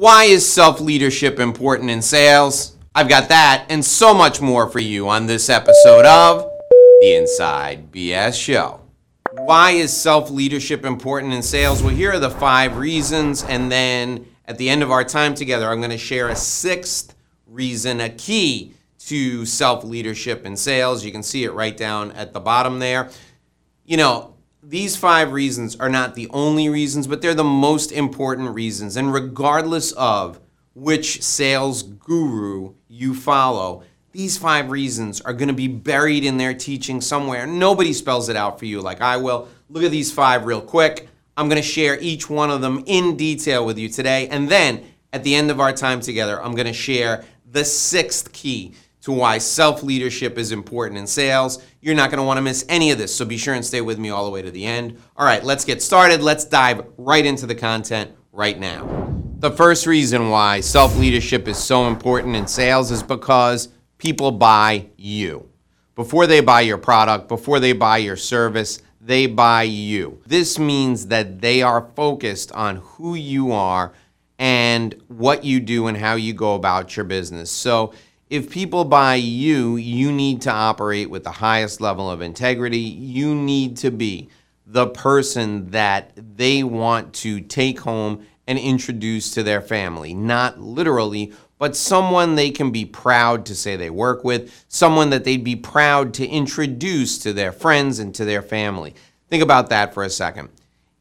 Why is self leadership important in sales? I've got that and so much more for you on this episode of The Inside BS Show. Why is self leadership important in sales? Well, here are the five reasons, and then at the end of our time together, I'm going to share a sixth reason, a key to self leadership in sales. You can see it right down at the bottom there. You know, these five reasons are not the only reasons, but they're the most important reasons. And regardless of which sales guru you follow, these five reasons are going to be buried in their teaching somewhere. Nobody spells it out for you like I will. Look at these five real quick. I'm going to share each one of them in detail with you today. And then at the end of our time together, I'm going to share the sixth key to why self leadership is important in sales. You're not going to want to miss any of this, so be sure and stay with me all the way to the end. All right, let's get started. Let's dive right into the content right now. The first reason why self leadership is so important in sales is because people buy you. Before they buy your product, before they buy your service, they buy you. This means that they are focused on who you are and what you do and how you go about your business. So, if people buy you, you need to operate with the highest level of integrity. You need to be the person that they want to take home and introduce to their family. Not literally, but someone they can be proud to say they work with, someone that they'd be proud to introduce to their friends and to their family. Think about that for a second.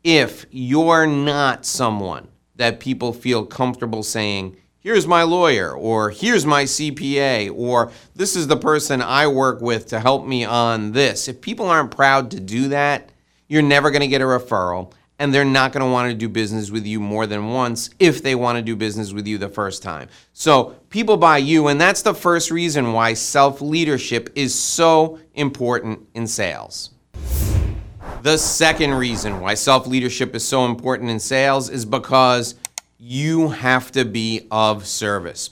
If you're not someone that people feel comfortable saying, here's my lawyer, or here's my CPA, or this is the person I work with to help me on this. If people aren't proud to do that, you're never going to get a referral, and they're not going to want to do business with you more than once if they want to do business with you the first time. So people buy you, and that's the first reason why self leadership is so important in sales. The second reason why self leadership is so important in sales is because you have to be of service.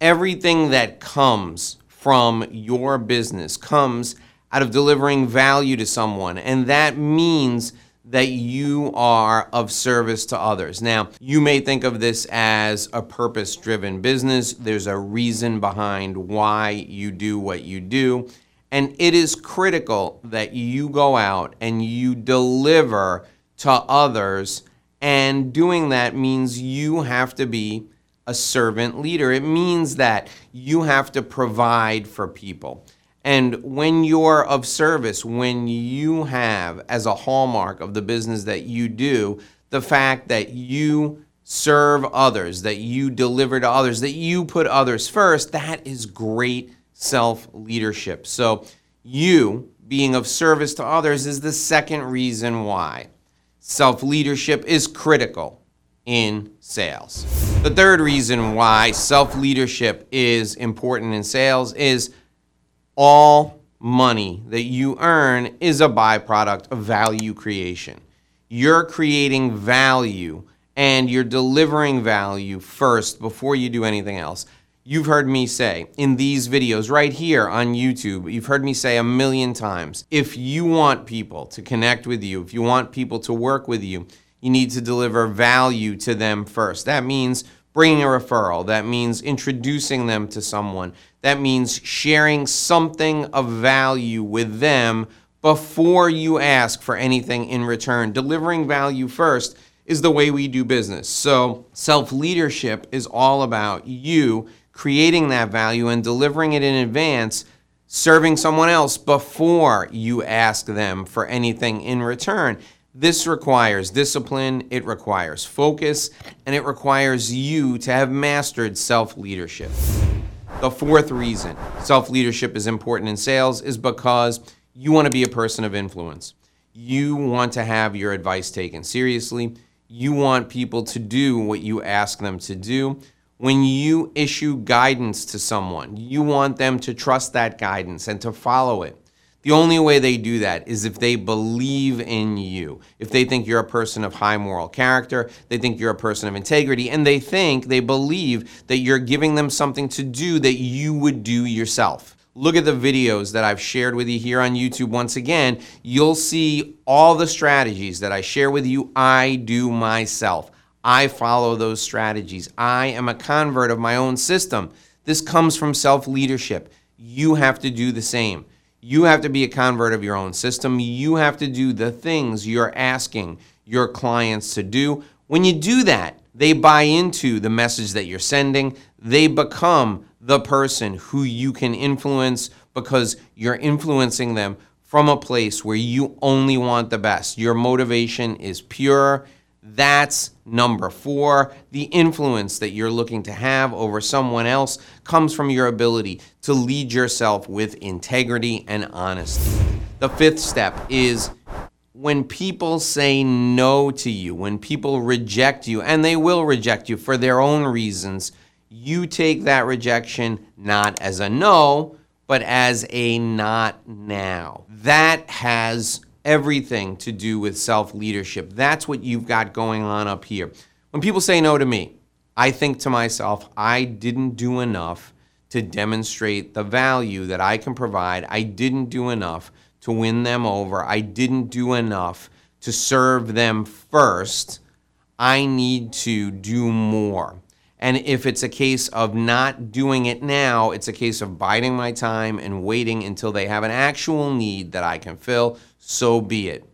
Everything that comes from your business comes out of delivering value to someone, and that means that you are of service to others. Now, you may think of this as a purpose driven business. There's a reason behind why you do what you do. And it is critical that you go out and you deliver to others and doing that means you have to be a servant leader. It means that you have to provide for people. And when you're of service, when you have as a hallmark of the business that you do, the fact that you serve others, that you deliver to others, that you put others first, that is great self leadership. So, you being of service to others is the second reason why. Self leadership is critical in sales. The third reason why self leadership is important in sales is all money that you earn is a byproduct of value creation. You're creating value and you're delivering value first before you do anything else you've heard me say in these videos right here on YouTube, you've heard me say a million times if you want people to connect with you, if you want people to work with you, you need to deliver value to them first. That means bringing a referral, that means introducing them to someone, that means sharing something of value with them before you ask for anything in return. Delivering value first is the way we do business. So, self leadership is all about you creating that value and delivering it in advance, serving someone else before you ask them for anything in return. This requires discipline, it requires focus, and it requires you to have mastered self leadership. The fourth reason self leadership is important in sales is because you want to be a person of influence. You want to have your advice taken seriously. You want people to do what you ask them to do when you issue guidance to someone, you want them to trust that guidance and to follow it. The only way they do that is if they believe in you. If they think you're a person of high moral character, they think you're a person of integrity, and they think, they believe that you're giving them something to do that you would do yourself. Look at the videos that I've shared with you here on YouTube. Once again, you'll see all the strategies that I share with you, I do myself. I follow those strategies. I am a convert of my own system. This comes from self leadership. You have to do the same. You have to be a convert of your own system. You have to do the things you're asking your clients to do. When you do that, they buy into the message that you're sending. They become the person who you can influence because you're influencing them from a place where you only want the best. Your motivation is pure that's number four. The influence that you're looking to have over someone else comes from your ability to lead yourself with integrity and honesty. The fifth step is when people say no to you, when people reject you, and they will reject you for their own reasons, you take that rejection not as a no, but as a not now. That has everything to do with self leadership. That's what you've got going on up here. When people say no to me, I think to myself, I didn't do enough to demonstrate the value that I can provide. I didn't do enough to win them over. I didn't do enough to serve them first. I need to do more. And if it's a case of not doing it now, it's a case of biding my time and waiting until they have an actual need that I can fill, so be it.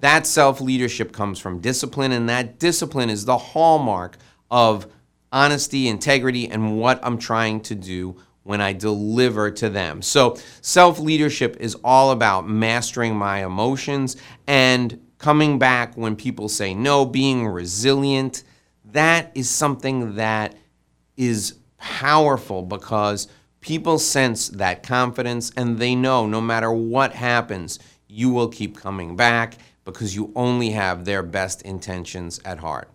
That self leadership comes from discipline, and that discipline is the hallmark of honesty, integrity, and what I'm trying to do when I deliver to them. So, self leadership is all about mastering my emotions and coming back when people say no, being resilient that is something that is powerful because people sense that confidence and they know no matter what happens, you will keep coming back because you only have their best intentions at heart.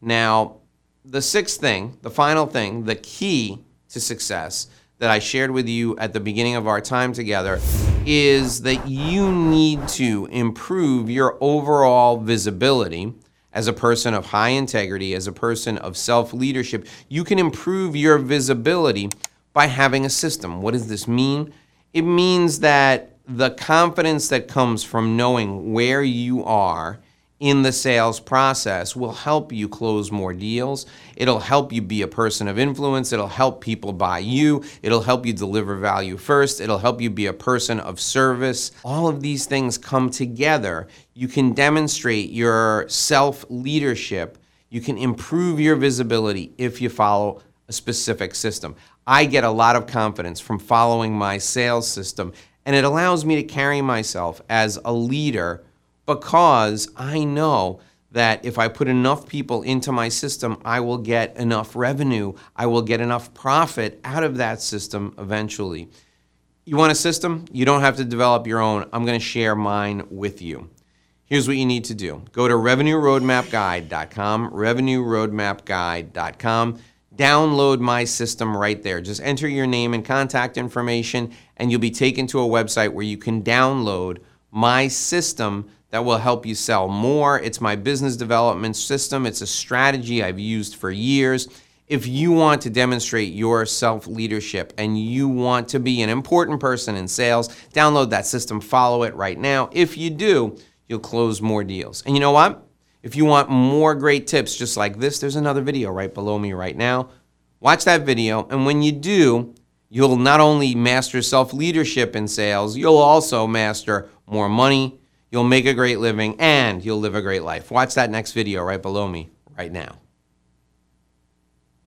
Now, the sixth thing, the final thing, the key to success that I shared with you at the beginning of our time together is that you need to improve your overall visibility as a person of high integrity, as a person of self leadership, you can improve your visibility by having a system. What does this mean? It means that the confidence that comes from knowing where you are in the sales process will help you close more deals. It'll help you be a person of influence. It'll help people buy you. It'll help you deliver value first. It'll help you be a person of service. All of these things come together. You can demonstrate your self leadership. You can improve your visibility if you follow a specific system. I get a lot of confidence from following my sales system, and it allows me to carry myself as a leader because I know that if I put enough people into my system, I will get enough revenue, I will get enough profit out of that system eventually. You want a system? You don't have to develop your own. I'm going to share mine with you. Here's what you need to do go to revenueroadmapguide.com, revenueroadmapguide.com. Download my system right there. Just enter your name and contact information, and you'll be taken to a website where you can download my system that will help you sell more. It's my business development system, it's a strategy I've used for years. If you want to demonstrate your self leadership and you want to be an important person in sales, download that system, follow it right now. If you do, you'll close more deals. And you know what? If you want more great tips just like this, there's another video right below me right now. Watch that video, and when you do, you'll not only master self leadership in sales, you'll also master more money, You'll make a great living and you'll live a great life. Watch that next video right below me right now.